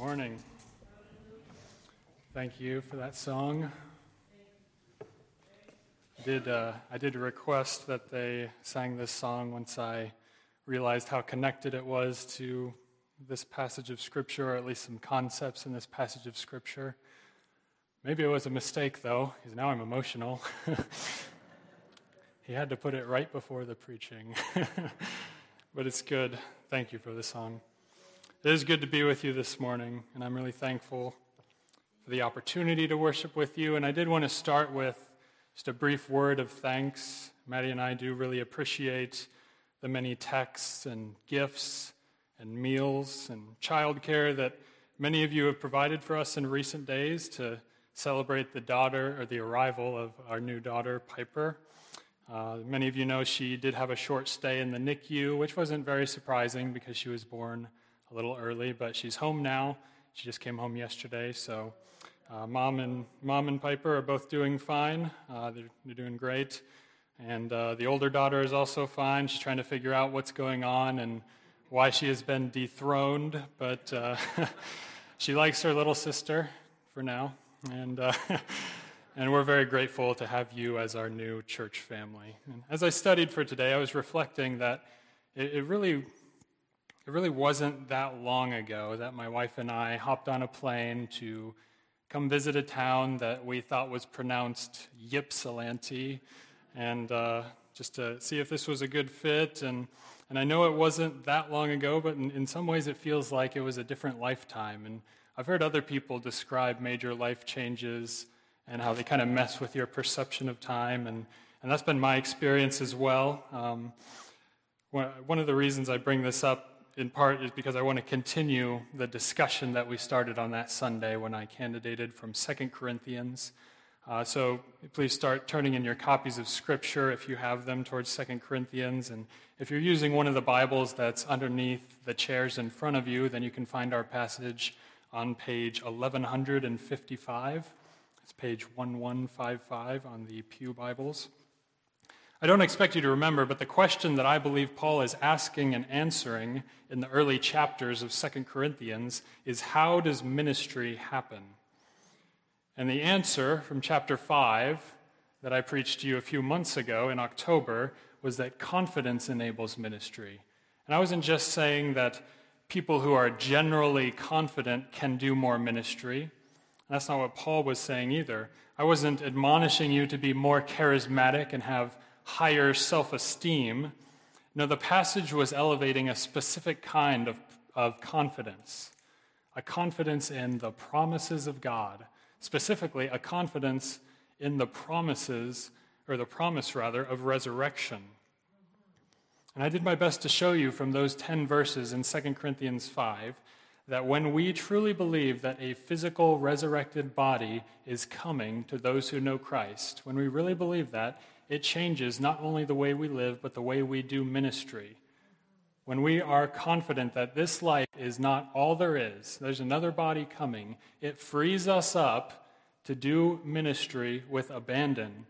morning. Thank you for that song. I did, uh, I did request that they sang this song once I realized how connected it was to this passage of Scripture, or at least some concepts in this passage of Scripture. Maybe it was a mistake, though, because now I'm emotional. he had to put it right before the preaching. but it's good. Thank you for the song. It is good to be with you this morning, and I'm really thankful for the opportunity to worship with you. And I did want to start with just a brief word of thanks. Maddie and I do really appreciate the many texts and gifts and meals and childcare that many of you have provided for us in recent days to celebrate the daughter or the arrival of our new daughter, Piper. Uh, many of you know she did have a short stay in the NICU, which wasn't very surprising because she was born a little early, but she's home now. She just came home yesterday, so uh, mom and mom and Piper are both doing fine. Uh, they're, they're, doing great, and uh, the older daughter is also fine. She's trying to figure out what's going on and why she has been dethroned, but uh, she likes her little sister for now, and. Uh, and we're very grateful to have you as our new church family. And as I studied for today, I was reflecting that it, it really it really wasn't that long ago that my wife and I hopped on a plane to come visit a town that we thought was pronounced Ypsilanti, and uh, just to see if this was a good fit. And, and I know it wasn't that long ago, but in, in some ways it feels like it was a different lifetime. And I've heard other people describe major life changes and how they kind of mess with your perception of time, and, and that's been my experience as well. Um, one of the reasons I bring this up in part is because I want to continue the discussion that we started on that Sunday when I candidated from Second Corinthians. Uh, so please start turning in your copies of Scripture if you have them towards Second Corinthians. And if you're using one of the Bibles that's underneath the chairs in front of you, then you can find our passage on page 1155. It's page 1155 on the Pew Bibles. I don't expect you to remember, but the question that I believe Paul is asking and answering in the early chapters of 2 Corinthians is how does ministry happen? And the answer from chapter 5 that I preached to you a few months ago in October was that confidence enables ministry. And I wasn't just saying that people who are generally confident can do more ministry. That's not what Paul was saying either. I wasn't admonishing you to be more charismatic and have higher self esteem. No, the passage was elevating a specific kind of, of confidence a confidence in the promises of God, specifically, a confidence in the promises, or the promise rather, of resurrection. And I did my best to show you from those 10 verses in 2 Corinthians 5 that when we truly believe that a physical resurrected body is coming to those who know Christ, when we really believe that, it changes not only the way we live, but the way we do ministry. When we are confident that this life is not all there is, there's another body coming, it frees us up to do ministry with abandon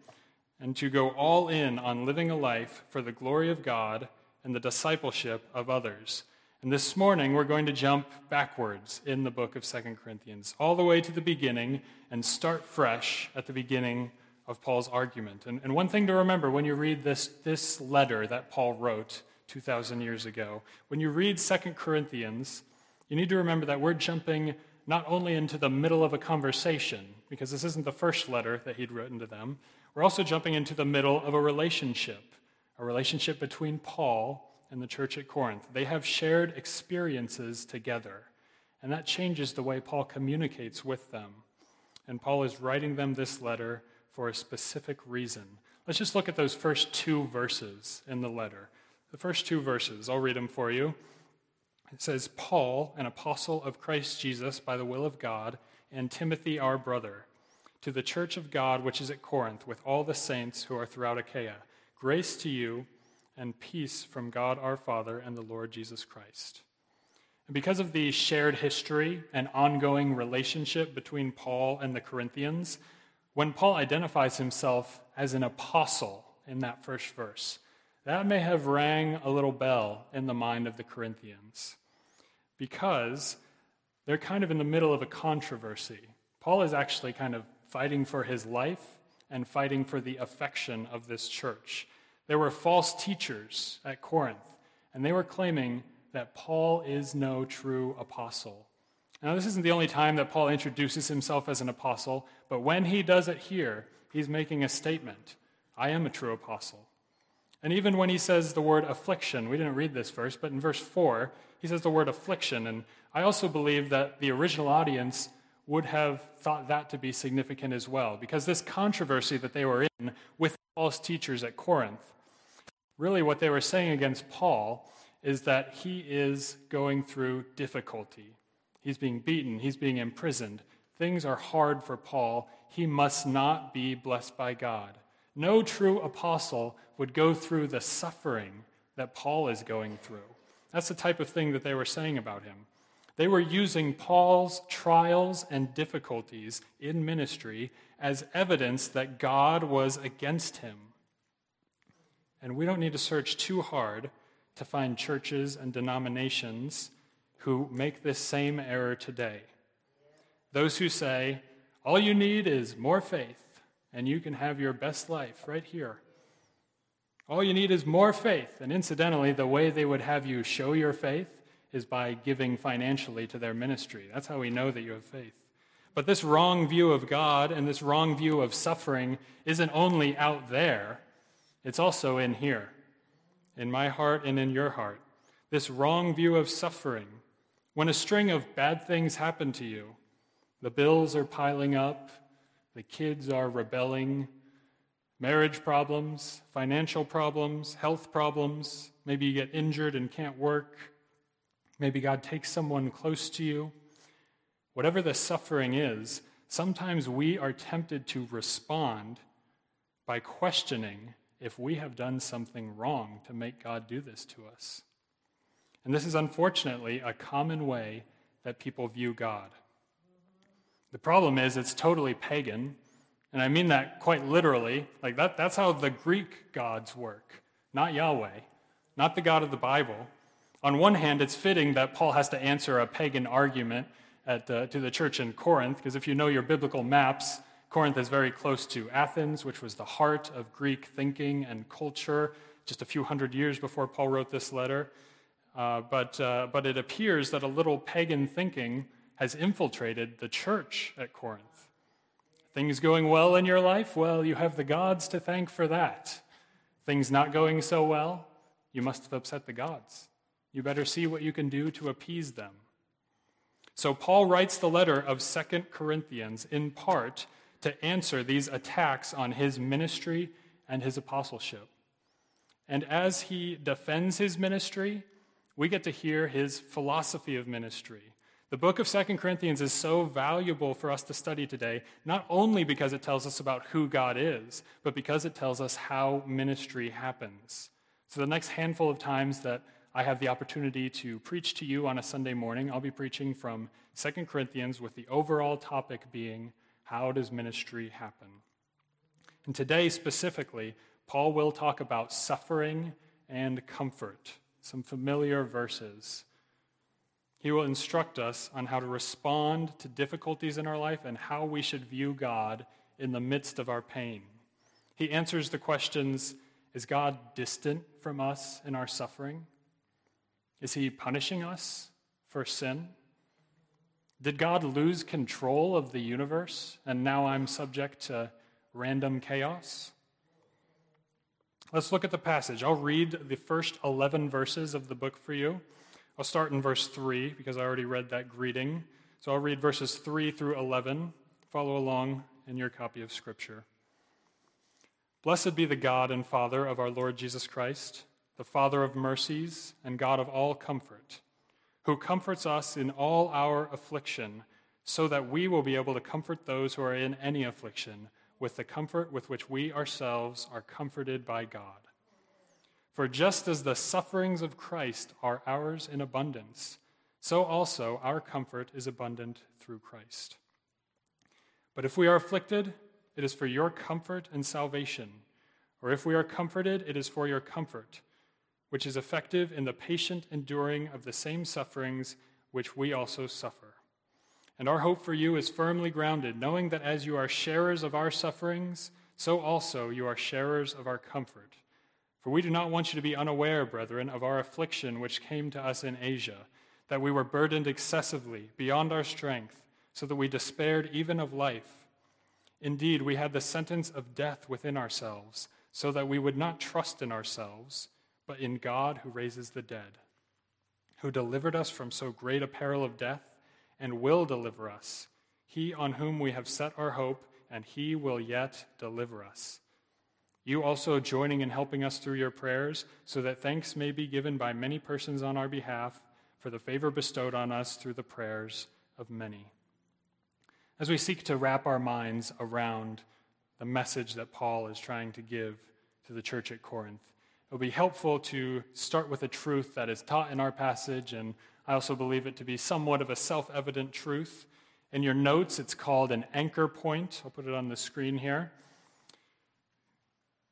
and to go all in on living a life for the glory of God and the discipleship of others. And this morning, we're going to jump backwards in the book of Second Corinthians, all the way to the beginning, and start fresh at the beginning of Paul's argument. And, and one thing to remember when you read this, this letter that Paul wrote 2,000 years ago, when you read Second Corinthians, you need to remember that we're jumping not only into the middle of a conversation, because this isn't the first letter that he'd written to them, we're also jumping into the middle of a relationship, a relationship between Paul and the church at Corinth. They have shared experiences together, and that changes the way Paul communicates with them. And Paul is writing them this letter for a specific reason. Let's just look at those first two verses in the letter. The first two verses, I'll read them for you. It says, Paul, an apostle of Christ Jesus by the will of God, and Timothy, our brother, to the church of God which is at Corinth, with all the saints who are throughout Achaia. Grace to you and peace from God our Father and the Lord Jesus Christ. And because of the shared history and ongoing relationship between Paul and the Corinthians, when Paul identifies himself as an apostle in that first verse, that may have rang a little bell in the mind of the Corinthians. Because they're kind of in the middle of a controversy. Paul is actually kind of fighting for his life and fighting for the affection of this church. There were false teachers at Corinth, and they were claiming that Paul is no true apostle. Now, this isn't the only time that Paul introduces himself as an apostle, but when he does it here, he's making a statement I am a true apostle. And even when he says the word affliction, we didn't read this verse, but in verse 4, he says the word affliction. And I also believe that the original audience would have thought that to be significant as well, because this controversy that they were in with false teachers at Corinth, really what they were saying against Paul is that he is going through difficulty. He's being beaten, he's being imprisoned. Things are hard for Paul. He must not be blessed by God. No true apostle would go through the suffering that Paul is going through. That's the type of thing that they were saying about him. They were using Paul's trials and difficulties in ministry as evidence that God was against him. And we don't need to search too hard to find churches and denominations who make this same error today. Those who say, all you need is more faith, and you can have your best life right here. All you need is more faith. And incidentally, the way they would have you show your faith is by giving financially to their ministry. That's how we know that you have faith. But this wrong view of God and this wrong view of suffering isn't only out there, it's also in here, in my heart and in your heart. This wrong view of suffering. When a string of bad things happen to you, the bills are piling up, the kids are rebelling, marriage problems, financial problems, health problems. Maybe you get injured and can't work. Maybe God takes someone close to you. Whatever the suffering is, sometimes we are tempted to respond by questioning if we have done something wrong to make God do this to us. And this is unfortunately a common way that people view God. The problem is it's totally pagan and I mean that quite literally. Like that, that's how the Greek gods work, not Yahweh, not the God of the Bible. On one hand, it's fitting that Paul has to answer a pagan argument at, uh, to the church in Corinth, because if you know your biblical maps, Corinth is very close to Athens, which was the heart of Greek thinking and culture just a few hundred years before Paul wrote this letter. Uh, but, uh, but it appears that a little pagan thinking has infiltrated the church at Corinth. Things going well in your life? Well, you have the gods to thank for that. Things not going so well? You must have upset the gods. You better see what you can do to appease them. So, Paul writes the letter of Second Corinthians in part to answer these attacks on his ministry and his apostleship. And as he defends his ministry, we get to hear his philosophy of ministry the book of Second Corinthians is so valuable for us to study today, not only because it tells us about who God is, but because it tells us how ministry happens. So, the next handful of times that I have the opportunity to preach to you on a Sunday morning, I'll be preaching from Second Corinthians with the overall topic being How does ministry happen? And today, specifically, Paul will talk about suffering and comfort, some familiar verses. He will instruct us on how to respond to difficulties in our life and how we should view God in the midst of our pain. He answers the questions Is God distant from us in our suffering? Is he punishing us for sin? Did God lose control of the universe and now I'm subject to random chaos? Let's look at the passage. I'll read the first 11 verses of the book for you. I'll start in verse 3 because I already read that greeting. So I'll read verses 3 through 11. Follow along in your copy of Scripture. Blessed be the God and Father of our Lord Jesus Christ, the Father of mercies and God of all comfort, who comforts us in all our affliction, so that we will be able to comfort those who are in any affliction with the comfort with which we ourselves are comforted by God. For just as the sufferings of Christ are ours in abundance, so also our comfort is abundant through Christ. But if we are afflicted, it is for your comfort and salvation. Or if we are comforted, it is for your comfort, which is effective in the patient enduring of the same sufferings which we also suffer. And our hope for you is firmly grounded, knowing that as you are sharers of our sufferings, so also you are sharers of our comfort. For we do not want you to be unaware, brethren, of our affliction which came to us in Asia, that we were burdened excessively, beyond our strength, so that we despaired even of life. Indeed, we had the sentence of death within ourselves, so that we would not trust in ourselves, but in God who raises the dead, who delivered us from so great a peril of death and will deliver us. He on whom we have set our hope, and he will yet deliver us. You also joining in helping us through your prayers, so that thanks may be given by many persons on our behalf for the favor bestowed on us through the prayers of many. As we seek to wrap our minds around the message that Paul is trying to give to the church at Corinth, it will be helpful to start with a truth that is taught in our passage and I also believe it to be somewhat of a self evident truth. In your notes, it's called an anchor point. I'll put it on the screen here.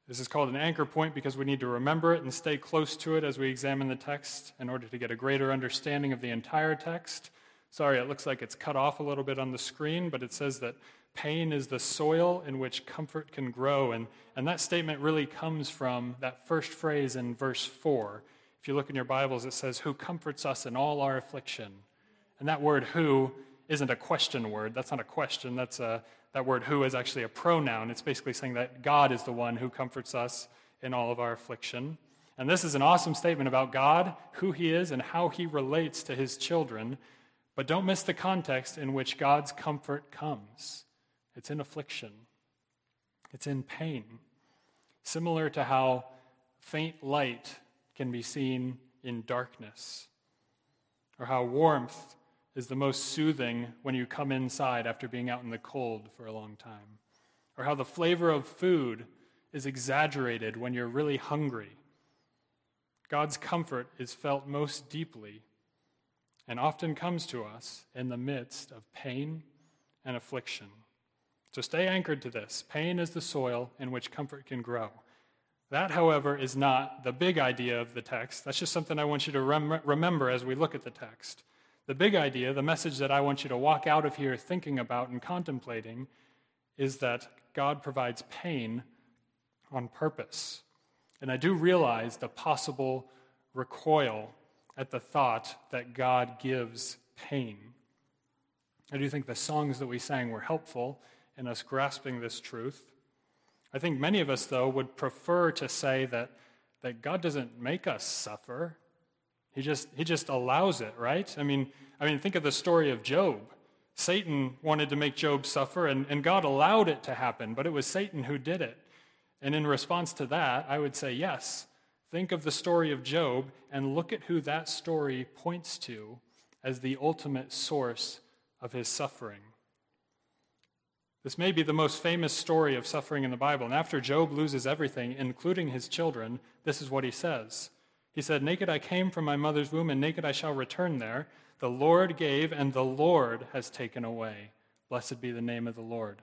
This is called an anchor point because we need to remember it and stay close to it as we examine the text in order to get a greater understanding of the entire text. Sorry, it looks like it's cut off a little bit on the screen, but it says that pain is the soil in which comfort can grow. And, and that statement really comes from that first phrase in verse 4 if you look in your Bibles, it says, Who comforts us in all our affliction. And that word who isn't a question word. That's not a question. That's a, that word who is actually a pronoun. It's basically saying that God is the one who comforts us in all of our affliction. And this is an awesome statement about God, who he is, and how he relates to his children. But don't miss the context in which God's comfort comes it's in affliction, it's in pain. Similar to how faint light can be seen in darkness, or how warmth is the most soothing when you come inside after being out in the cold for a long time, or how the flavor of food is exaggerated when you're really hungry. God's comfort is felt most deeply and often comes to us in the midst of pain and affliction. So stay anchored to this. Pain is the soil in which comfort can grow. That, however, is not the big idea of the text. That's just something I want you to rem- remember as we look at the text. The big idea, the message that I want you to walk out of here thinking about and contemplating, is that God provides pain on purpose. And I do realize the possible recoil at the thought that God gives pain. I do think the songs that we sang were helpful in us grasping this truth. I think many of us, though, would prefer to say that, that God doesn't make us suffer. He just, he just allows it, right? I mean, I mean, think of the story of Job. Satan wanted to make Job suffer, and, and God allowed it to happen, but it was Satan who did it. And in response to that, I would say, yes, think of the story of Job and look at who that story points to as the ultimate source of his suffering. This may be the most famous story of suffering in the Bible. And after Job loses everything, including his children, this is what he says. He said, Naked I came from my mother's womb, and naked I shall return there. The Lord gave, and the Lord has taken away. Blessed be the name of the Lord.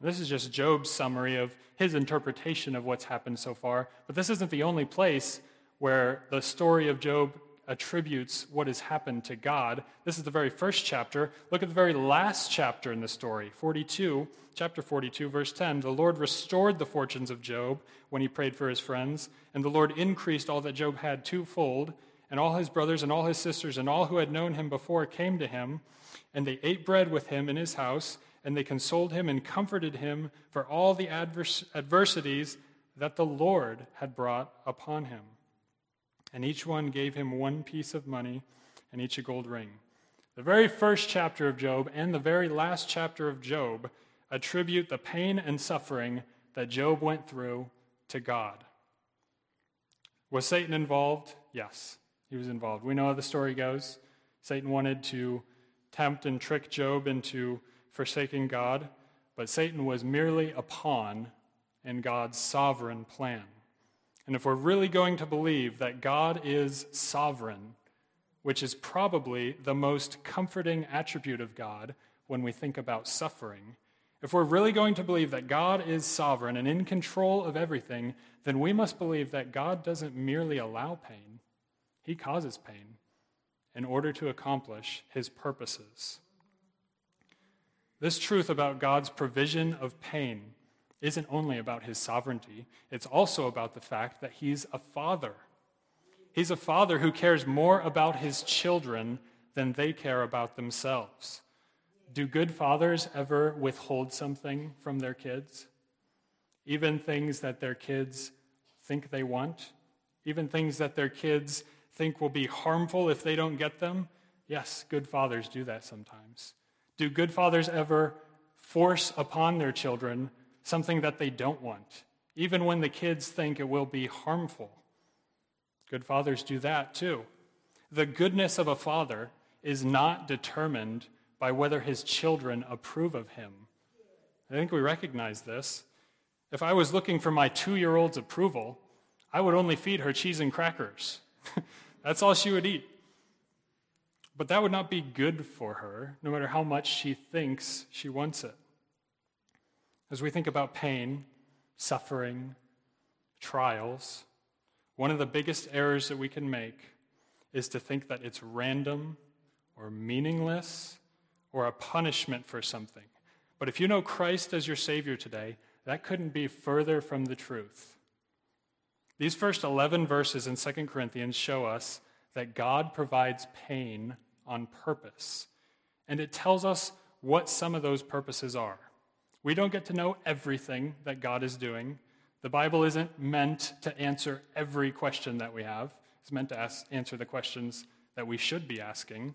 This is just Job's summary of his interpretation of what's happened so far. But this isn't the only place where the story of Job attributes what has happened to God. This is the very first chapter. Look at the very last chapter in the story, 42, chapter 42, verse 10. The Lord restored the fortunes of Job when he prayed for his friends, and the Lord increased all that Job had twofold. And all his brothers and all his sisters and all who had known him before came to him, and they ate bread with him in his house, and they consoled him and comforted him for all the advers- adversities that the Lord had brought upon him and each one gave him one piece of money and each a gold ring. The very first chapter of Job and the very last chapter of Job attribute the pain and suffering that Job went through to God. Was Satan involved? Yes, he was involved. We know how the story goes. Satan wanted to tempt and trick Job into forsaking God, but Satan was merely a pawn in God's sovereign plan. And if we're really going to believe that God is sovereign, which is probably the most comforting attribute of God when we think about suffering, if we're really going to believe that God is sovereign and in control of everything, then we must believe that God doesn't merely allow pain, He causes pain in order to accomplish His purposes. This truth about God's provision of pain isn't only about his sovereignty, it's also about the fact that he's a father. He's a father who cares more about his children than they care about themselves. Do good fathers ever withhold something from their kids? Even things that their kids think they want? Even things that their kids think will be harmful if they don't get them? Yes, good fathers do that sometimes. Do good fathers ever force upon their children something that they don't want, even when the kids think it will be harmful? Good fathers do that too. The goodness of a father is not determined by whether his children approve of him. I think we recognize this. If I was looking for my two year old's approval, I would only feed her cheese and crackers. That's all she would eat. But that would not be good for her, no matter how much she thinks she wants it. As we think about pain, suffering, trials, one of the biggest errors that we can make is to think that it's random or meaningless or a punishment for something. But if you know Christ as your Savior today, that couldn't be further from the truth. These first 11 verses in 2 Corinthians show us that God provides pain on purpose. And it tells us what some of those purposes are. We don't get to know everything that God is doing. The Bible isn't meant to answer every question that we have, it's meant to ask, answer the questions that we should be asking.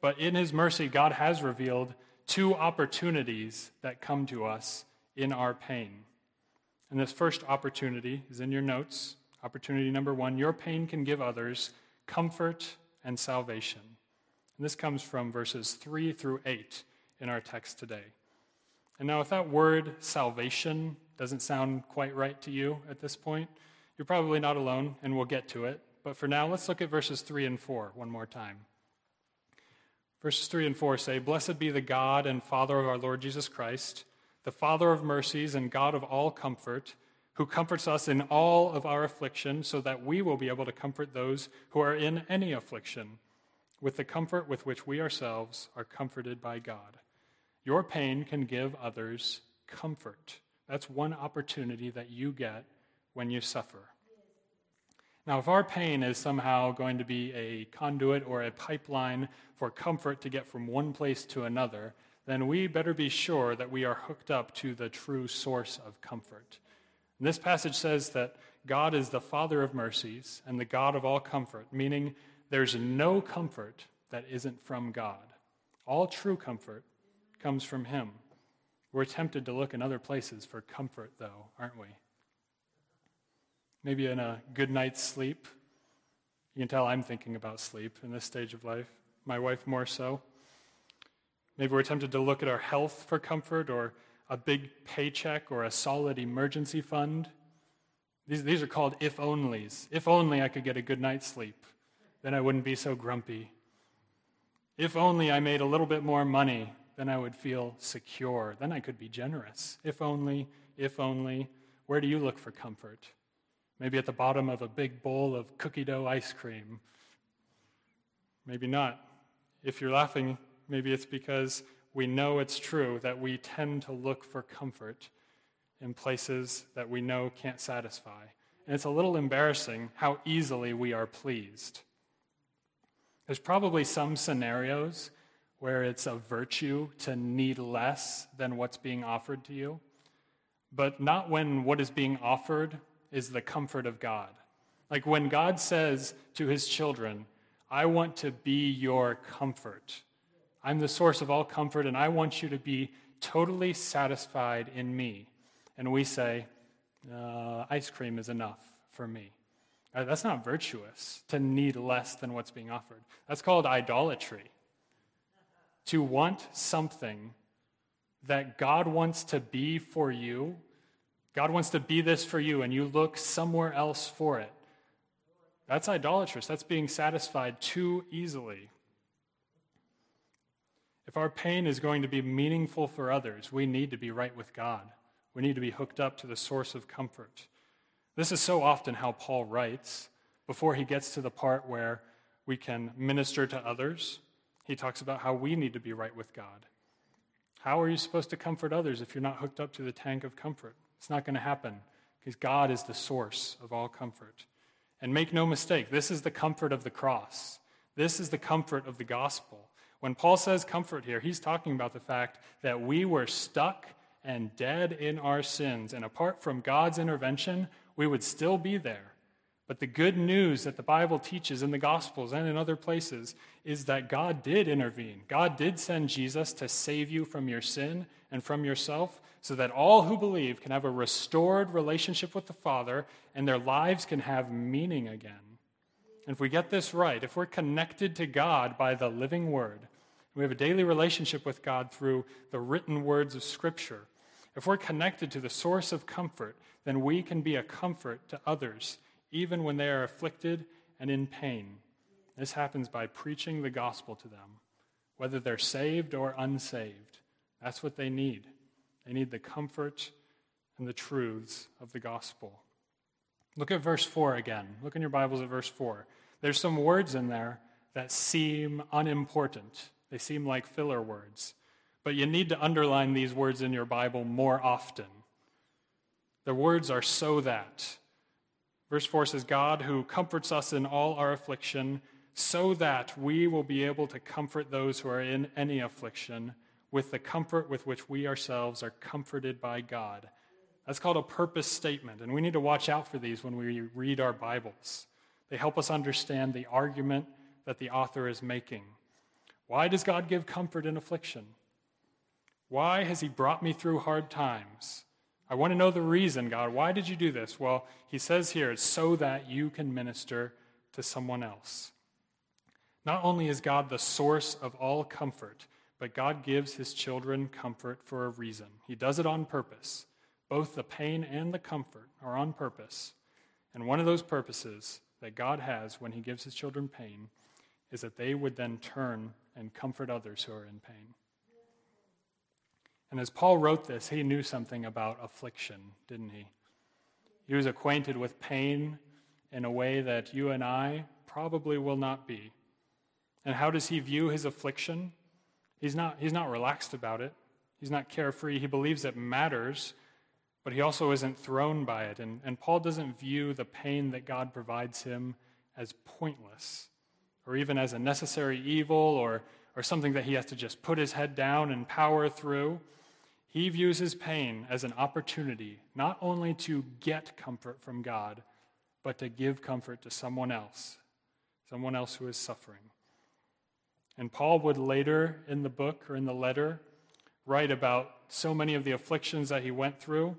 But in His mercy, God has revealed two opportunities that come to us in our pain. And this first opportunity is in your notes. Opportunity number one your pain can give others comfort and salvation. And this comes from verses 3 through 8 in our text today. And now, if that word salvation doesn't sound quite right to you at this point, you're probably not alone, and we'll get to it. But for now, let's look at verses 3 and 4 one more time. Verses 3 and 4 say, Blessed be the God and Father of our Lord Jesus Christ, the Father of mercies and God of all comfort, who comforts us in all of our affliction, so that we will be able to comfort those who are in any affliction, with the comfort with which we ourselves are comforted by God. Your pain can give others comfort. That's one opportunity that you get when you suffer. Now, if our pain is somehow going to be a conduit or a pipeline for comfort to get from one place to another, then we better be sure that we are hooked up to the true source of comfort. And this passage says that God is the Father of mercies and the God of all comfort, meaning there's no comfort that isn't from God. All true comfort comes from Him. We're tempted to look in other places for comfort, though, aren't we? maybe in a good night's sleep. You can tell I'm thinking about sleep in this stage of life, my wife more so. Maybe we're tempted to look at our health for comfort or a big paycheck or a solid emergency fund. These, these are called if onlys. If only I could get a good night's sleep, then I wouldn't be so grumpy. If only I made a little bit more money, then I would feel secure. Then I could be generous. If only, if only. Where do you look for comfort? Maybe at the bottom of a big bowl of cookie dough ice cream. Maybe not. If you're laughing, maybe it's because we know it's true that we tend to look for comfort in places that we know can't satisfy. And it's a little embarrassing how easily we are pleased. There's probably some scenarios where it's a virtue to need less than what's being offered to you, but not when what is being offered is the comfort of God. Like when God says to his children, I want to be your comfort. I'm the source of all comfort, and I want you to be totally satisfied in me. And we say, uh, ice cream is enough for me. Uh, that's not virtuous to need less than what's being offered. That's called idolatry. To want something that God wants to be for you God wants to be this for you, and you look somewhere else for it. That's idolatrous. That's being satisfied too easily. If our pain is going to be meaningful for others, we need to be right with God. We need to be hooked up to the source of comfort. This is so often how Paul writes before he gets to the part where we can minister to others. He talks about how we need to be right with God. How are you supposed to comfort others if you're not hooked up to the tank of comfort? It's not going to happen because God is the source of all comfort. And make no mistake, this is the comfort of the cross. This is the comfort of the gospel. When Paul says comfort here, he's talking about the fact that we were stuck and dead in our sins. And apart from God's intervention, we would still be there. But the good news that the Bible teaches in the Gospels and in other places is that God did intervene. God did send Jesus to save you from your sin and from yourself so that all who believe can have a restored relationship with the Father and their lives can have meaning again. And if we get this right, if we're connected to God by the living Word, we have a daily relationship with God through the written words of Scripture, if we're connected to the source of comfort, then we can be a comfort to others even when they are afflicted and in pain. This happens by preaching the gospel to them, whether they're saved or unsaved. That's what they need. They need the comfort and the truths of the gospel. Look at verse 4 again. Look in your Bibles at verse 4. There's some words in there that seem unimportant, they seem like filler words. But you need to underline these words in your Bible more often. The words are so that. Verse 4 says, God who comforts us in all our affliction, so that we will be able to comfort those who are in any affliction with the comfort with which we ourselves are comforted by God. That's called a purpose statement, and we need to watch out for these when we read our Bibles. They help us understand the argument that the author is making. Why does God give comfort in affliction? Why has He brought me through hard times? I want to know the reason, God. Why did you do this? Well, he says here, it's so that you can minister to someone else. Not only is God the source of all comfort, but God gives his children comfort for a reason. He does it on purpose. Both the pain and the comfort are on purpose. And one of those purposes that God has when he gives his children pain is that they would then turn and comfort others who are in pain. And as Paul wrote this, he knew something about affliction, didn't he? He was acquainted with pain in a way that you and I probably will not be. And how does he view his affliction? He's not, he's not relaxed about it. He's not carefree. He believes it matters, but he also isn't thrown by it. And, and Paul doesn't view the pain that God provides him as pointless or even as a necessary evil or, or something that he has to just put his head down and power through. He views his pain as an opportunity not only to get comfort from God, but to give comfort to someone else, someone else who is suffering. And Paul would later in the book or in the letter write about so many of the afflictions that he went through.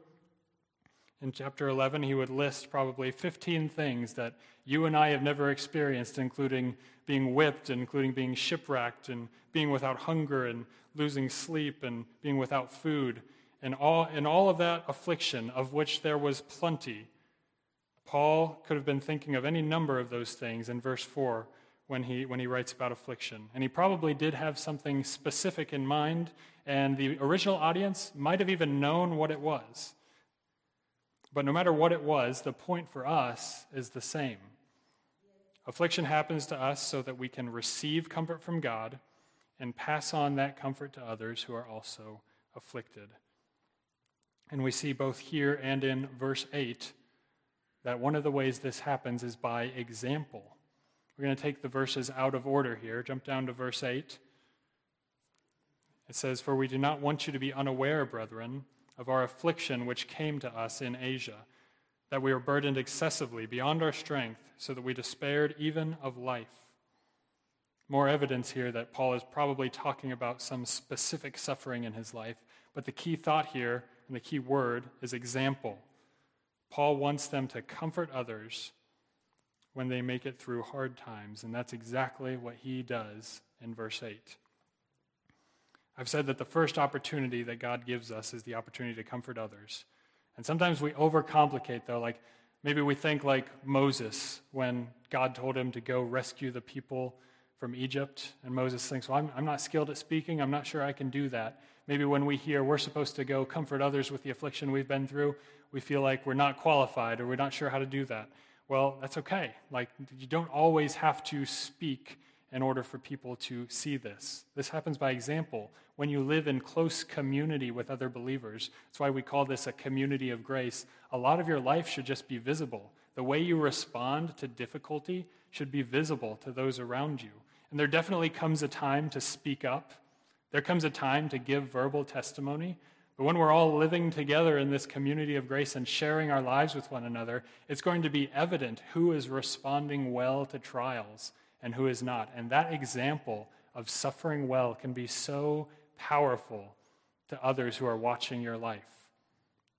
In chapter 11, he would list probably 15 things that you and I have never experienced, including being whipped, including being shipwrecked, and being without hunger, and losing sleep and being without food, and all, and all of that affliction, of which there was plenty. Paul could have been thinking of any number of those things in verse 4 when he, when he writes about affliction. And he probably did have something specific in mind, and the original audience might have even known what it was. But no matter what it was, the point for us is the same. Affliction happens to us so that we can receive comfort from God and pass on that comfort to others who are also afflicted. And we see both here and in verse 8 that one of the ways this happens is by example. We're going to take the verses out of order here. Jump down to verse 8. It says, For we do not want you to be unaware, brethren, of our affliction which came to us in Asia, that we were burdened excessively beyond our strength, so that we despaired even of life more evidence here that Paul is probably talking about some specific suffering in his life. But the key thought here and the key word is example. Paul wants them to comfort others when they make it through hard times, and that's exactly what he does in verse 8. I've said that the first opportunity that God gives us is the opportunity to comfort others. And sometimes we overcomplicate, though, like maybe we think like Moses when God told him to go rescue the people from Egypt. And Moses thinks, well, I'm, I'm not skilled at speaking. I'm not sure I can do that. Maybe when we hear we're supposed to go comfort others with the affliction we've been through, we feel like we're not qualified or we're not sure how to do that. Well, that's okay. Like, you don't always have to speak in order for people to see this. This happens by example when you live in close community with other believers. That's why we call this a community of grace. A lot of your life should just be visible. The way you respond to difficulty should be visible to those around you. And there definitely comes a time to speak up. There comes a time to give verbal testimony. But when we're all living together in this community of grace and sharing our lives with one another, it's going to be evident who is responding well to trials and who is not. And that example of suffering well can be so powerful to others who are watching your life,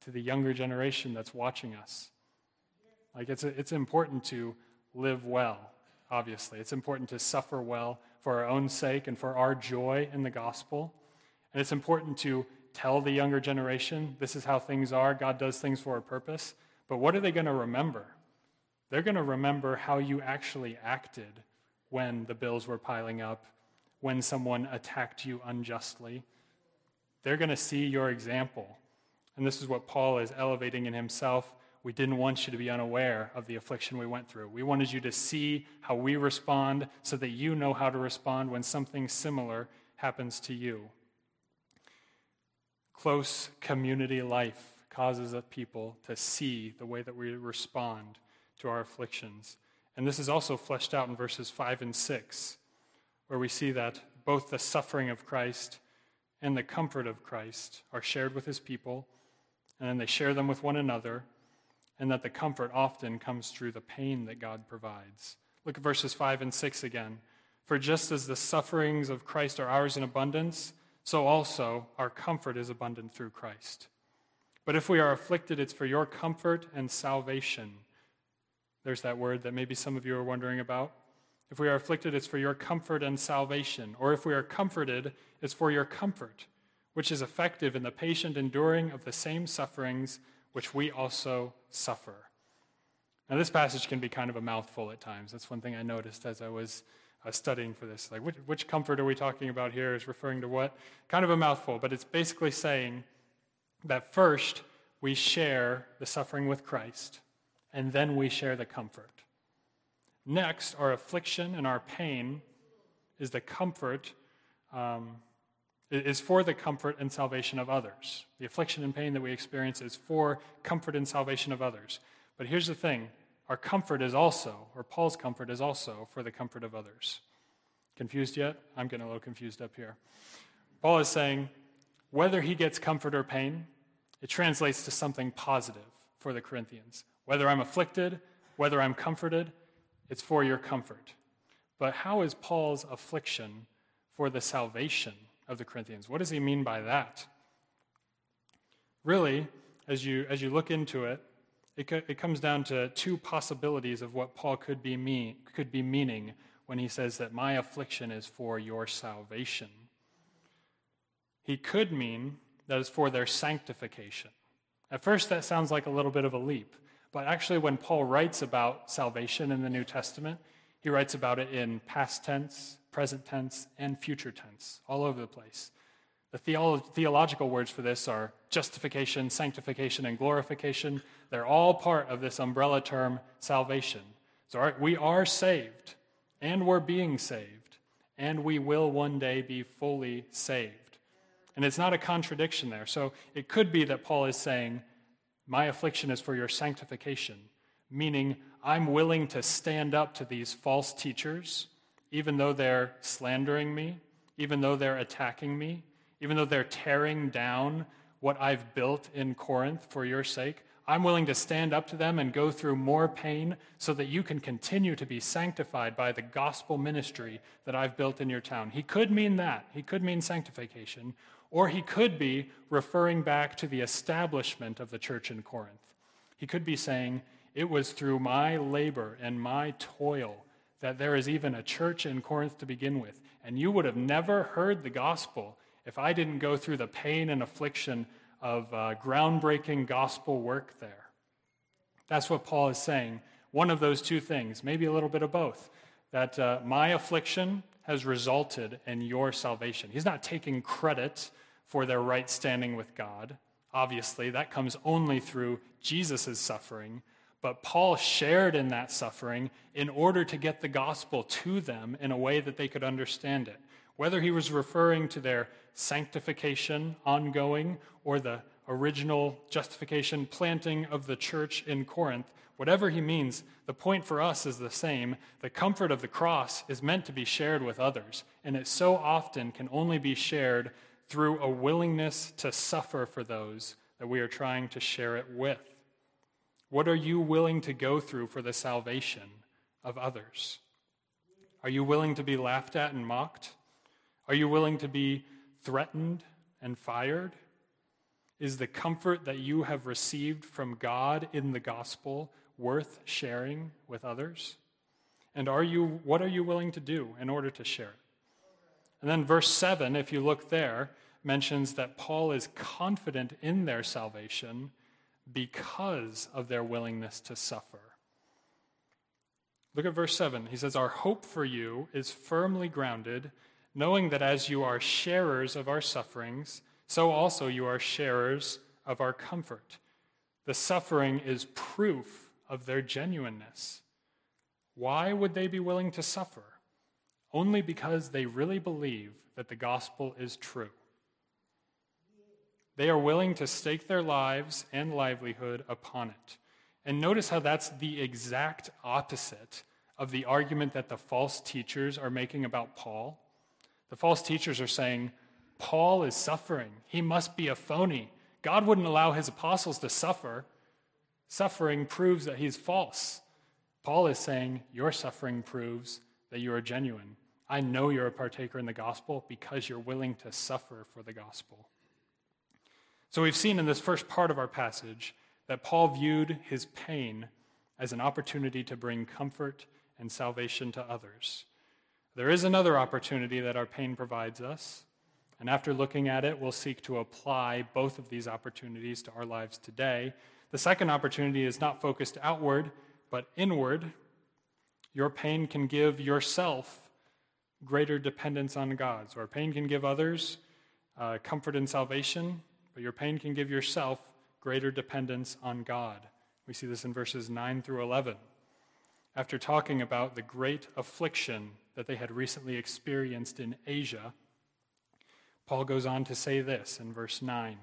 to the younger generation that's watching us. Like it's, it's important to live well, obviously. It's important to suffer well for our own sake and for our joy in the gospel. And it's important to tell the younger generation this is how things are. God does things for a purpose. But what are they going to remember? They're going to remember how you actually acted when the bills were piling up, when someone attacked you unjustly. They're going to see your example. And this is what Paul is elevating in himself. We didn't want you to be unaware of the affliction we went through. We wanted you to see how we respond so that you know how to respond when something similar happens to you. Close community life causes people to see the way that we respond to our afflictions. And this is also fleshed out in verses 5 and 6, where we see that both the suffering of Christ and the comfort of Christ are shared with his people, and then they share them with one another, and that the comfort often comes through the pain that God provides. Look at verses 5 and 6 again. For just as the sufferings of Christ are ours in abundance, so also our comfort is abundant through Christ. But if we are afflicted, it's for your comfort and salvation there's that word that maybe some of you are wondering about. If we are afflicted, it's for your comfort and salvation. Or if we are comforted, it's for your comfort, which is effective in the patient enduring of the same sufferings which we also suffer. Now, this passage can be kind of a mouthful at times. That's one thing I noticed as I was uh, studying for this. Like, which, which comfort are we talking about here? Is referring to what? Kind of a mouthful, but it's basically saying that first we share the suffering with Christ and then we share the comfort. Next, our affliction and our pain is the comfort, um, is for the comfort and salvation of others. The affliction and pain that we experience is for comfort and salvation of others. But here's the thing our comfort is also, or Paul's comfort is also for the comfort of others. Confused yet? I'm getting a little confused up here. Paul is saying whether he gets comfort or pain, it translates to something positive for the Corinthians. Whether I'm afflicted, whether I'm comforted, it's for your comfort. But how is Paul's affliction for the salvation of the Corinthians? What does he mean by that? Really, as you, as you look into it, it, it comes down to two possibilities of what Paul could be, mean, could be meaning when he says that my affliction is for your salvation. He could mean that it's for their sanctification. At first, that sounds like a little bit of a leap. But actually, when Paul writes about salvation in the New Testament, he writes about it in past tense, present tense, and future tense, all over the place. The theolo- theological words for this are justification, sanctification, and glorification. They're all part of this umbrella term, salvation. So we are saved, and we're being saved, and we will one day be fully saved. And it's not a contradiction there. So it could be that Paul is saying, my affliction is for your sanctification, meaning I'm willing to stand up to these false teachers, even though they're slandering me, even though they're attacking me, even though they're tearing down what I've built in Corinth for your sake. I'm willing to stand up to them and go through more pain so that you can continue to be sanctified by the gospel ministry that I've built in your town. He could mean that. He could mean sanctification. Or he could be referring back to the establishment of the church in Corinth. He could be saying, It was through my labor and my toil that there is even a church in Corinth to begin with. And you would have never heard the gospel if I didn't go through the pain and affliction of uh, groundbreaking gospel work there. That's what Paul is saying. One of those two things, maybe a little bit of both. That uh, my affliction has resulted in your salvation. He's not taking credit for their right standing with God. Obviously, that comes only through Jesus' suffering. but Paul shared in that suffering in order to get the gospel to them in a way that they could understand it. Whether he was referring to their sanctification ongoing or the original justification planting of the church in Corinth, whatever he means, the point for us is the same. The comfort of the cross is meant to be shared with others, and it so often can only be shared through a willingness to suffer for those that we are trying to share it with. What are you willing to go through for the salvation of others? Are you willing to be laughed at and mocked? Are you willing to be threatened and fired? Is the comfort that you have received from God in the gospel worth sharing with others? And are you what are you willing to do in order to share it? And then verse 7, if you look there, mentions that Paul is confident in their salvation because of their willingness to suffer. Look at verse 7. He says, Our hope for you is firmly grounded, knowing that as you are sharers of our sufferings, so also you are sharers of our comfort. The suffering is proof of their genuineness. Why would they be willing to suffer? Only because they really believe that the gospel is true. They are willing to stake their lives and livelihood upon it. And notice how that's the exact opposite of the argument that the false teachers are making about Paul. The false teachers are saying, Paul is suffering. He must be a phony. God wouldn't allow his apostles to suffer. Suffering proves that he's false. Paul is saying, Your suffering proves that you are genuine. I know you're a partaker in the gospel because you're willing to suffer for the gospel. So we've seen in this first part of our passage that Paul viewed his pain as an opportunity to bring comfort and salvation to others. There is another opportunity that our pain provides us, and after looking at it, we'll seek to apply both of these opportunities to our lives today. The second opportunity is not focused outward, but inward. Your pain can give yourself greater dependence on God. So our pain can give others uh, comfort and salvation, but your pain can give yourself greater dependence on God. We see this in verses 9 through 11. After talking about the great affliction that they had recently experienced in Asia, Paul goes on to say this in verse 9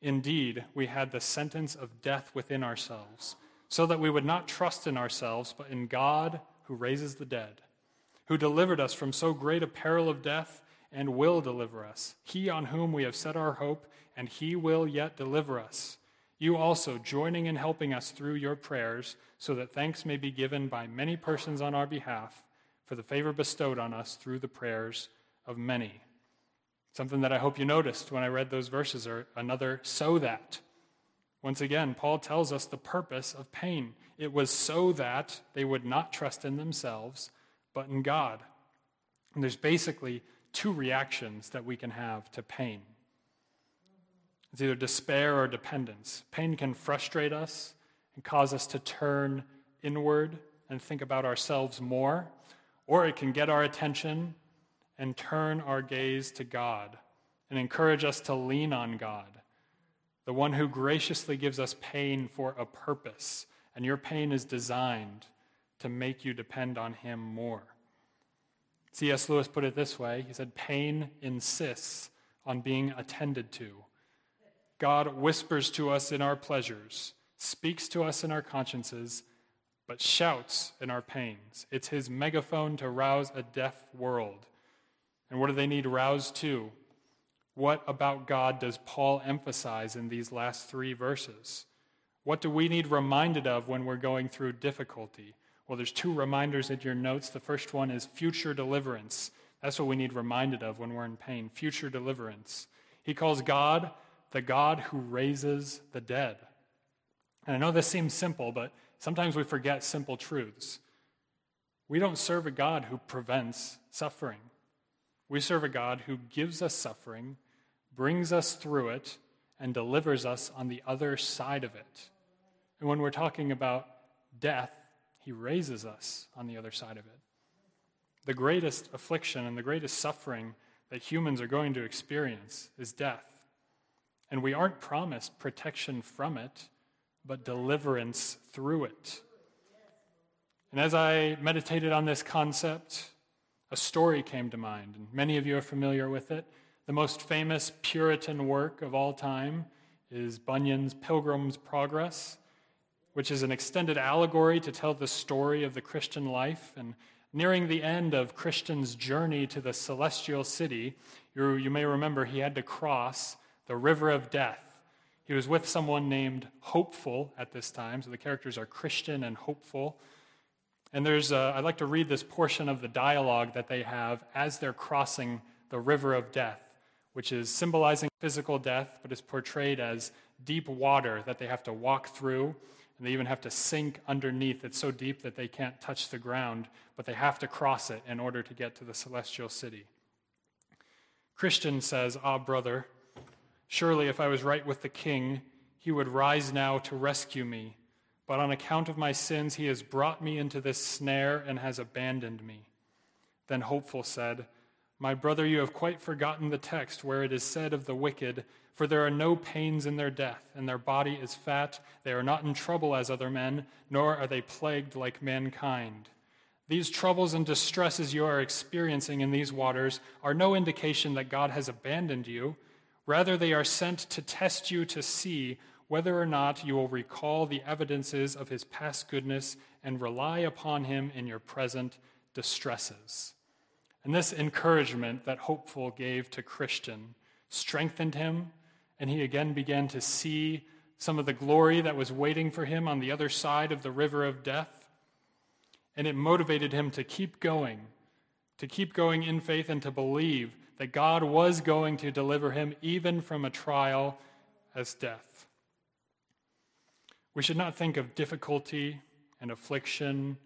Indeed, we had the sentence of death within ourselves, so that we would not trust in ourselves, but in God who raises the dead, who delivered us from so great a peril of death and will deliver us. He on whom we have set our hope and he will yet deliver us. You also joining in helping us through your prayers, so that thanks may be given by many persons on our behalf for the favor bestowed on us through the prayers of many. Something that I hope you noticed when I read those verses are another so that. Once again, Paul tells us the purpose of pain. It was so that they would not trust in themselves, but in God. And there's basically two reactions that we can have to pain. It's either despair or dependence. Pain can frustrate us and cause us to turn inward and think about ourselves more, or it can get our attention and turn our gaze to God and encourage us to lean on God, the one who graciously gives us pain for a purpose. And your pain is designed to make you depend on Him more. C.S. Lewis put it this way He said, Pain insists on being attended to God whispers to us in our pleasures, speaks to us in our consciences, but shouts in our pains. It's his megaphone to rouse a deaf world. And what do they need roused to? What about God does Paul emphasize in these last three verses? What do we need reminded of when we're going through difficulty? Well, there's two reminders in your notes. The first one is future deliverance. That's what we need reminded of when we're in pain future deliverance. He calls God the God who raises the dead. And I know this seems simple, but sometimes we forget simple truths. We don't serve a God who prevents suffering. We serve a God who gives us suffering, brings us through it, and delivers us on the other side of it. And when we're talking about death, he raises us on the other side of it. The greatest affliction and the greatest suffering that humans are going to experience is death. And we aren't promised protection from it, but deliverance through it. And as I meditated on this concept, a story came to mind, and many of you are familiar with it. The most famous Puritan work of all time is Bunyan's Pilgrim's Progress, which is an extended allegory to tell the story of the Christian life. And nearing the end of Christian's journey to the celestial city, you, you may remember he had to cross the river of death. He was with someone named Hopeful at this time, so the characters are Christian and Hopeful. And there's, a, I'd like to read this portion of the dialogue that they have as they're crossing the river of death which is symbolizing physical death, but is portrayed as deep water that they have to walk through, and they even have to sink underneath. It's so deep that they can't touch the ground, but they have to cross it in order to get to the celestial city. Christian says, Ah, brother, surely if I was right with the king, he would rise now to rescue me. But on account of my sins, he has brought me into this snare and has abandoned me. Then Hopeful said, my brother, you have quite forgotten the text where it is said of the wicked, For there are no pains in their death, and their body is fat. They are not in trouble as other men, nor are they plagued like mankind. These troubles and distresses you are experiencing in these waters are no indication that God has abandoned you. Rather, they are sent to test you to see whether or not you will recall the evidences of his past goodness and rely upon him in your present distresses. And this encouragement that Hopeful gave to Christian strengthened him, and he again began to see some of the glory that was waiting for him on the other side of the river of death. And it motivated him to keep going, to keep going in faith, and to believe that God was going to deliver him even from a trial as death. We should not think of difficulty and affliction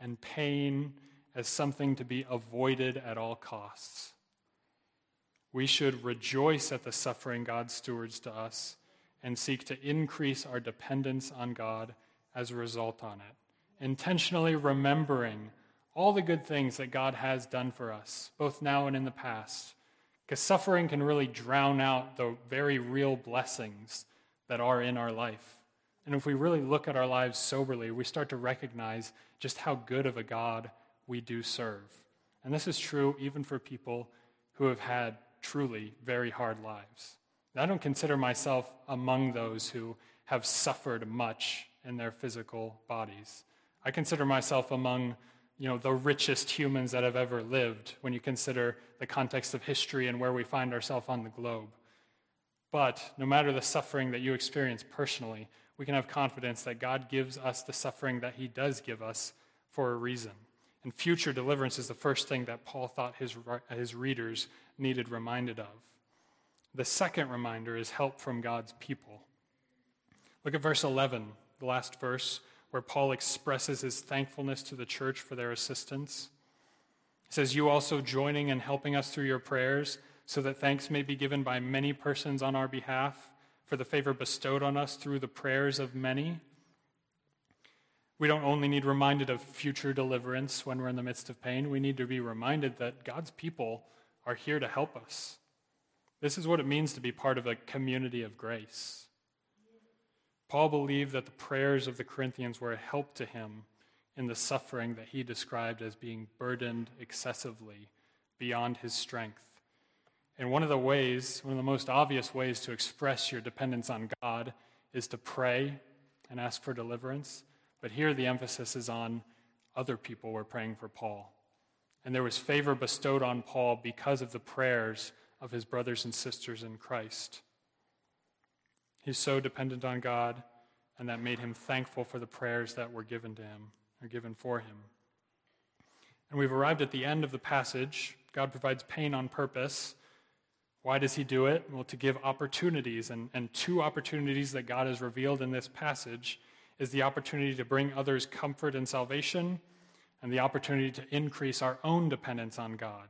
and pain as something to be avoided at all costs. We should rejoice at the suffering God stewards to us and seek to increase our dependence on God as a result on it, intentionally remembering all the good things that God has done for us, both now and in the past. Because suffering can really drown out the very real blessings that are in our life. And if we really look at our lives soberly, we start to recognize just how good of a God we do serve. And this is true even for people who have had truly very hard lives. I don't consider myself among those who have suffered much in their physical bodies. I consider myself among you know, the richest humans that have ever lived when you consider the context of history and where we find ourselves on the globe. But no matter the suffering that you experience personally, we can have confidence that God gives us the suffering that He does give us for a reason. And future deliverance is the first thing that Paul thought his, his readers needed reminded of. The second reminder is help from God's people. Look at verse 11, the last verse, where Paul expresses his thankfulness to the church for their assistance. He says, You also joining and helping us through your prayers, so that thanks may be given by many persons on our behalf for the favor bestowed on us through the prayers of many. We don't only need reminded of future deliverance when we're in the midst of pain, we need to be reminded that God's people are here to help us. This is what it means to be part of a community of grace. Paul believed that the prayers of the Corinthians were a help to him in the suffering that he described as being burdened excessively beyond his strength. And one of the ways, one of the most obvious ways to express your dependence on God is to pray and ask for deliverance. But here the emphasis is on other people were praying for Paul. And there was favor bestowed on Paul because of the prayers of his brothers and sisters in Christ. He's so dependent on God, and that made him thankful for the prayers that were given to him, or given for him. And we've arrived at the end of the passage. God provides pain on purpose. Why does he do it? Well, to give opportunities. And, and two opportunities that God has revealed in this passage is the opportunity to bring others comfort and salvation, and the opportunity to increase our own dependence on God.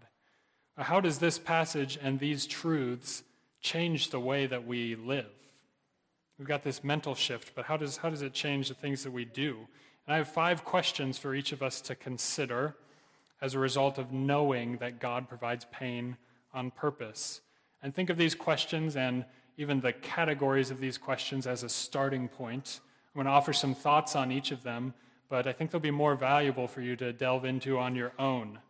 How does this passage and these truths change the way that we live? We've got this mental shift, but how does, how does it change the things that we do? And I have five questions for each of us to consider as a result of knowing that God provides pain on purpose. And think of these questions and even the categories of these questions as a starting point I'm going to offer some thoughts on each of them, but I think they'll be more valuable for you to delve into on your own.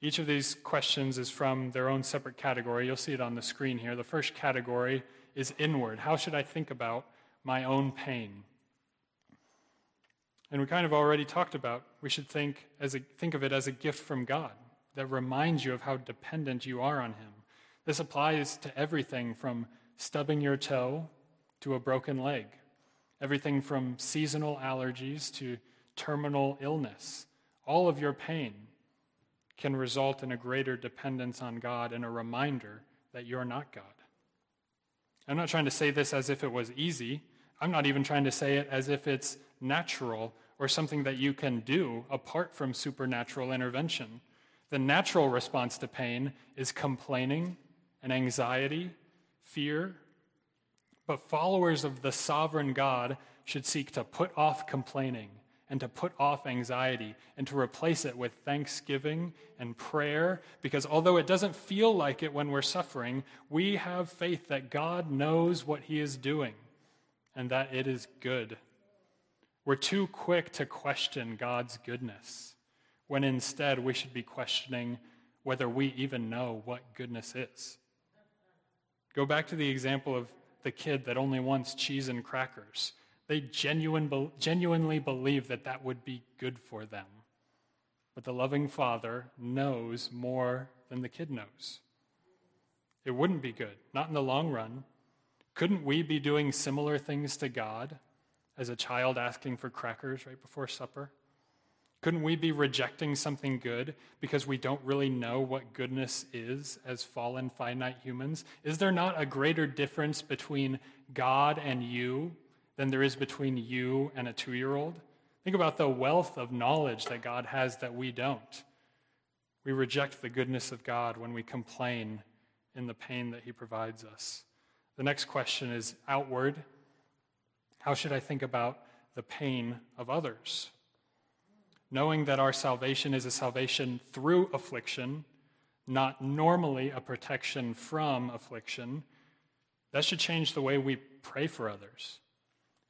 Each of these questions is from their own separate category. You'll see it on the screen here. The first category is inward. How should I think about my own pain? And we kind of already talked about we should think, as a, think of it as a gift from God that reminds you of how dependent you are on Him. This applies to everything from stubbing your toe to a broken leg, everything from seasonal allergies to terminal illness. All of your pain can result in a greater dependence on God and a reminder that you're not God. I'm not trying to say this as if it was easy. I'm not even trying to say it as if it's natural or something that you can do apart from supernatural intervention. The natural response to pain is complaining and anxiety, fear. But followers of the sovereign God should seek to put off complaining and to put off anxiety and to replace it with thanksgiving and prayer. Because although it doesn't feel like it when we're suffering, we have faith that God knows what He is doing and that it is good. We're too quick to question God's goodness, when instead we should be questioning whether we even know what goodness is. Go back to the example of the kid that only wants cheese and crackers. They genuine, genuinely believe that that would be good for them. But the loving Father knows more than the kid knows. It wouldn't be good, not in the long run. Couldn't we be doing similar things to God as a child asking for crackers right before supper? Couldn't we be rejecting something good because we don't really know what goodness is as fallen, finite humans? Is there not a greater difference between God and you than there is between you and a two year old. Think about the wealth of knowledge that God has that we don't. We reject the goodness of God when we complain in the pain that He provides us. The next question is outward. How should I think about the pain of others? Knowing that our salvation is a salvation through affliction, not normally a protection from affliction, that should change the way we pray for others.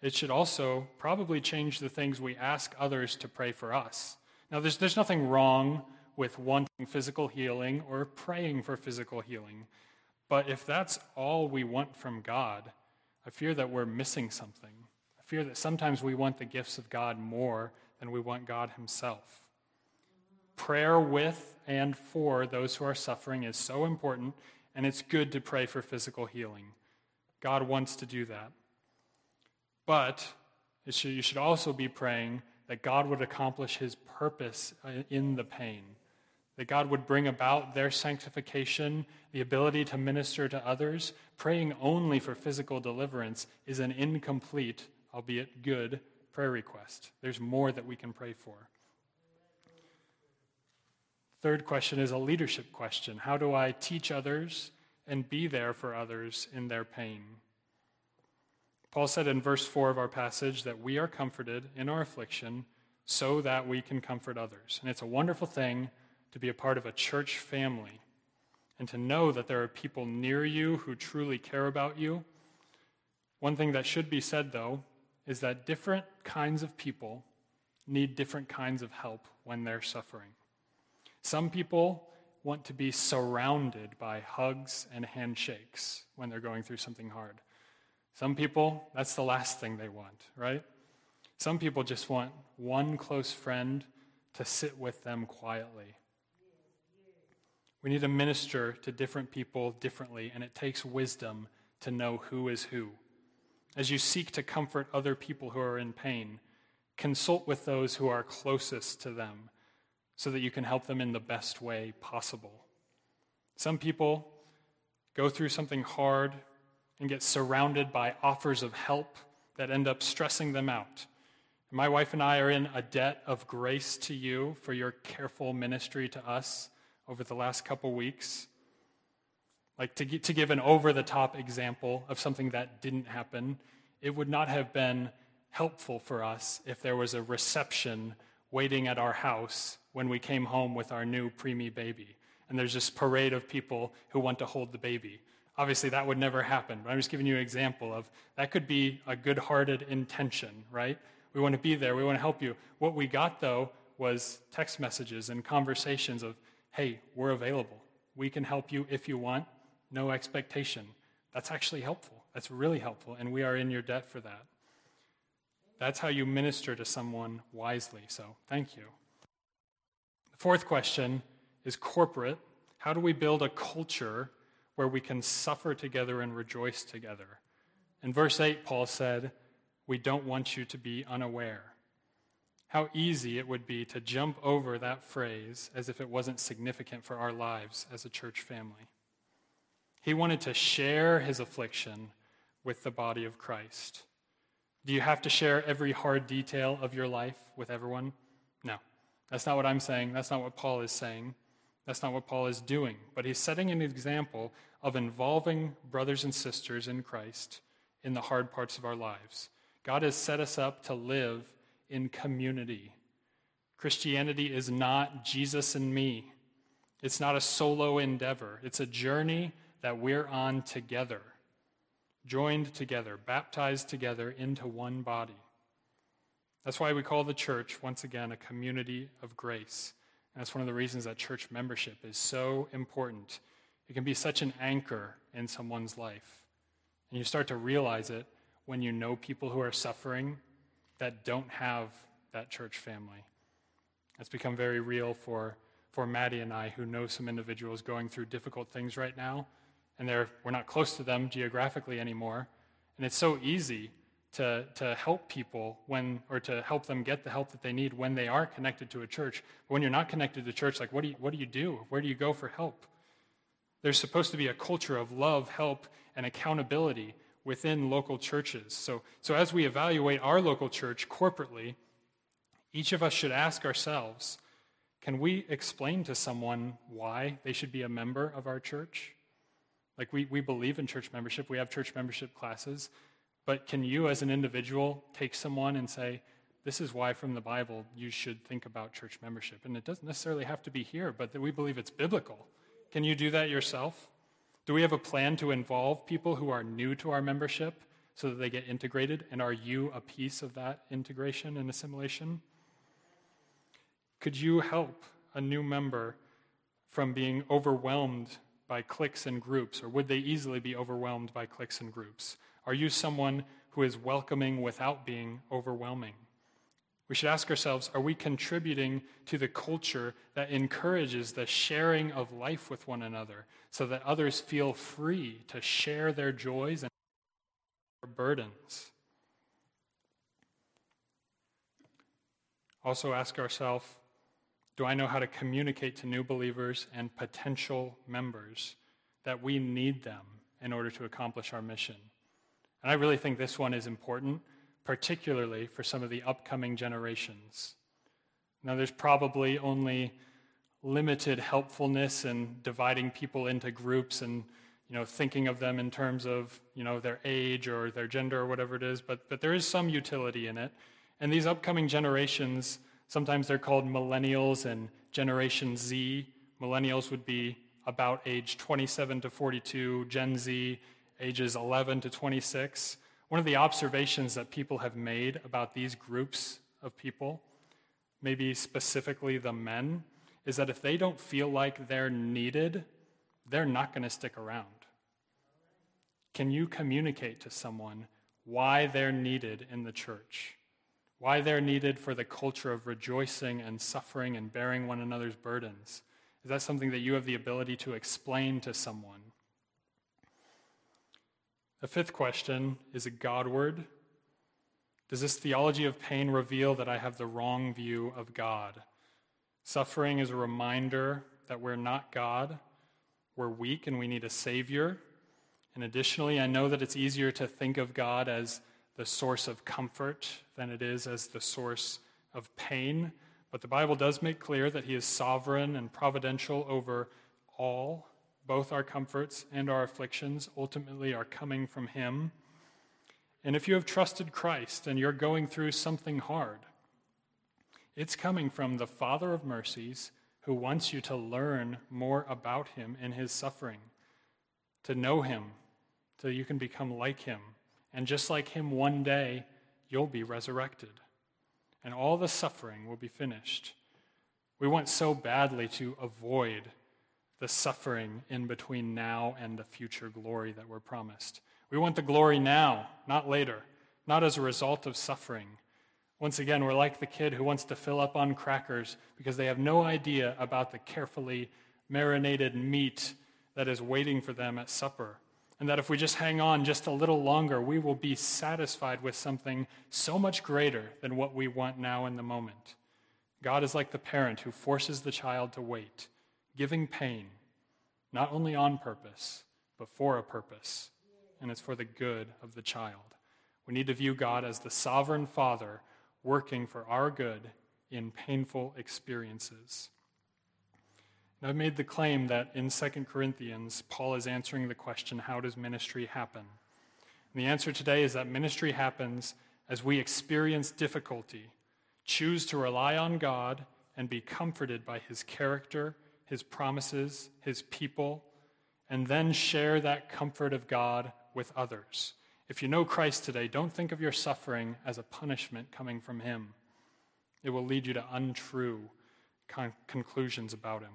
It should also probably change the things we ask others to pray for us. Now, there's, there's nothing wrong with wanting physical healing or praying for physical healing. But if that's all we want from God, I fear that we're missing something. I fear that sometimes we want the gifts of God more than we want God Himself. Prayer with and for those who are suffering is so important, and it's good to pray for physical healing. God wants to do that. But you should also be praying that God would accomplish his purpose uh, in the pain, that God would bring about their sanctification, the ability to minister to others. Praying only for physical deliverance is an incomplete, albeit good, prayer request. There's more that we can pray for. Third question is a leadership question How do I teach others and be there for others in their pain? Paul said in verse 4 of our passage that we are comforted in our affliction so that we can comfort others. And it's a wonderful thing to be a part of a church family and to know that there are people near you who truly care about you. One thing that should be said, though, is that different kinds of people need different kinds of help when they're suffering. Some people want to be surrounded by hugs and handshakes when they're going through something hard. Some people, that's the last thing they want, right? Some people just want one close friend to sit with them quietly. We need to minister to different people differently, and it takes wisdom to know who is who. As you seek to comfort other people who are in pain, consult with those who are closest to them so that you can help them in the best way possible. Some people go through something hard and get surrounded by offers of help that end up stressing them out. My wife and I are in a debt of grace to you for your careful ministry to us over the last couple weeks. Like to, to give an over the top example of something that didn't happen, it would not have been helpful for us if there was a reception waiting at our house when we came home with our new preemie baby. And there's this parade of people who want to hold the baby. Obviously, that would never happen, but I'm just giving you an example of that could be a good hearted intention, right? We want to be there, we want to help you. What we got, though, was text messages and conversations of, hey, we're available. We can help you if you want, no expectation. That's actually helpful. That's really helpful, and we are in your debt for that. That's how you minister to someone wisely, so thank you. The fourth question is corporate. How do we build a culture where we can suffer together and rejoice together. In verse 8, Paul said, We don't want you to be unaware. How easy it would be to jump over that phrase as if it wasn't significant for our lives as a church family. He wanted to share his affliction with the body of Christ. Do you have to share every hard detail of your life with everyone? No. That's not what I'm saying. That's not what Paul is saying. That's not what Paul is doing. But he's setting an example of involving brothers and sisters in Christ in the hard parts of our lives. God has set us up to live in community. Christianity is not Jesus and me, it's not a solo endeavor, it's a journey that we're on together, joined together, baptized together into one body. That's why we call the church, once again, a community of grace. And that's one of the reasons that church membership is so important. It can be such an anchor in someone's life. And you start to realize it when you know people who are suffering that don't have that church family. It's become very real for, for Maddie and I, who know some individuals going through difficult things right now. And we're not close to them geographically anymore. And it's so easy to, to help people when, or to help them get the help that they need when they are connected to a church. But when you're not connected to church, like what do you, what do you do? Where do you go for help? There's supposed to be a culture of love, help, and accountability within local churches. So, so as we evaluate our local church corporately, each of us should ask ourselves can we explain to someone why they should be a member of our church? Like, we, we believe in church membership, we have church membership classes, but can you, as an individual, take someone and say, This is why from the Bible you should think about church membership? And it doesn't necessarily have to be here, but that we believe it's biblical. Can you do that yourself? Do we have a plan to involve people who are new to our membership so that they get integrated? And are you a piece of that integration and assimilation? Could you help a new member from being overwhelmed by cliques and groups, or would they easily be overwhelmed by cliques and groups? Are you someone who is welcoming without being overwhelming? We should ask ourselves are we contributing to the culture that encourages the sharing of life with one another so that others feel free to share their joys and their burdens? Also, ask ourselves do I know how to communicate to new believers and potential members that we need them in order to accomplish our mission? And I really think this one is important, particularly for some of the upcoming generations. Now, there's probably only limited helpfulness in dividing people into groups and you know thinking of them in terms of you know their age or their gender or whatever it is but but there is some utility in it and these upcoming generations sometimes they're called millennials and generation z millennials would be about age 27 to 42 gen z ages 11 to 26, one of the observations that people have made about these groups of people, maybe specifically the men, is that if they don't feel like they're needed, they're not going to stick around. Can you communicate to someone why they're needed in the church? Why they're needed for the culture of rejoicing and suffering and bearing one another's burdens? Is that something that you have the ability to explain to someone? The fifth question is a Godward. Does this theology of pain reveal that I have the wrong view of God? Suffering is a reminder that we're not God, we're weak, and we need a Savior. And additionally, I know that it's easier to think of God as the source of comfort than it is as the source of pain. But the Bible does make clear that He is sovereign and providential over all both our comforts and our afflictions ultimately are coming from Him. And if you have trusted Christ and you're going through something hard, it's coming from the Father of mercies who wants you to learn more about Him and His suffering, to know Him, till you can become like Him. And just like Him, one day you'll be resurrected. And all the suffering will be finished. We want so badly to avoid the suffering in between now and the future glory that we're promised. We want the glory now, not later, not as a result of suffering. Once again, we're like the kid who wants to fill up on crackers because they have no idea about the carefully marinated meat that is waiting for them at supper. And that if we just hang on just a little longer, we will be satisfied with something so much greater than what we want now in the moment. God is like the parent who forces the child to wait, giving pain, not only on purpose, but for a purpose, and it's for the good of the child. We need to view God as the sovereign Father working for our good in painful experiences. I've made the claim that in 2 Corinthians, Paul is answering the question how does ministry happen? And the answer today is that ministry happens as we experience difficulty, choose to rely on God, and be comforted by his character, his promises, his people, and then share that comfort of God with others. If you know Christ today, don't think of your suffering as a punishment coming from him. It will lead you to untrue con- conclusions about him.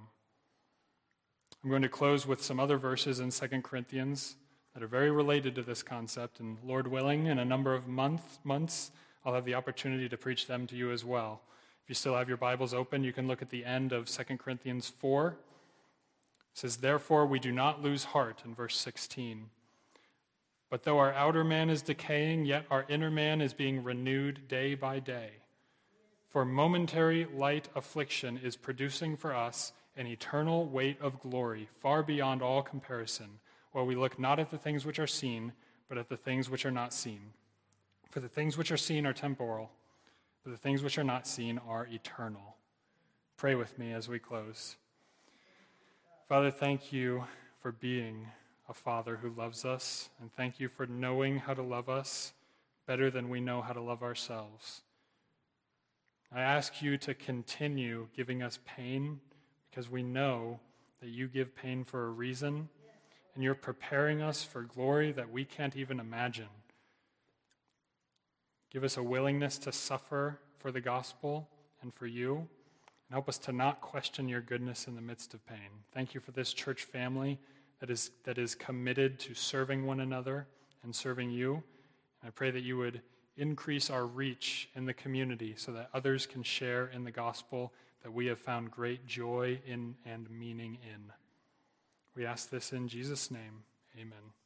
I'm going to close with some other verses in 2 Corinthians that are very related to this concept, and Lord willing, in a number of month, months, I'll have the opportunity to preach them to you as well. If you still have your Bibles open, you can look at the end of 2 Corinthians 4. It says, Therefore, we do not lose heart, in verse 16. But though our outer man is decaying, yet our inner man is being renewed day by day. For momentary light affliction is producing for us an eternal weight of glory far beyond all comparison, while we look not at the things which are seen, but at the things which are not seen. For the things which are seen are temporal, but the things which are not seen are eternal. Pray with me as we close. Father, thank you for being a Father who loves us, and thank you for knowing how to love us better than we know how to love ourselves. I ask you to continue giving us pain because we know that you give pain for a reason and you're preparing us for glory that we can't even imagine. Give us a willingness to suffer for the gospel and for you, and help us to not question your goodness in the midst of pain. Thank you for this church family that is, that is committed to serving one another and serving you. And I pray that you would increase our reach in the community so that others can share in the gospel that we have found great joy in and meaning in. We ask this in Jesus' name. Amen.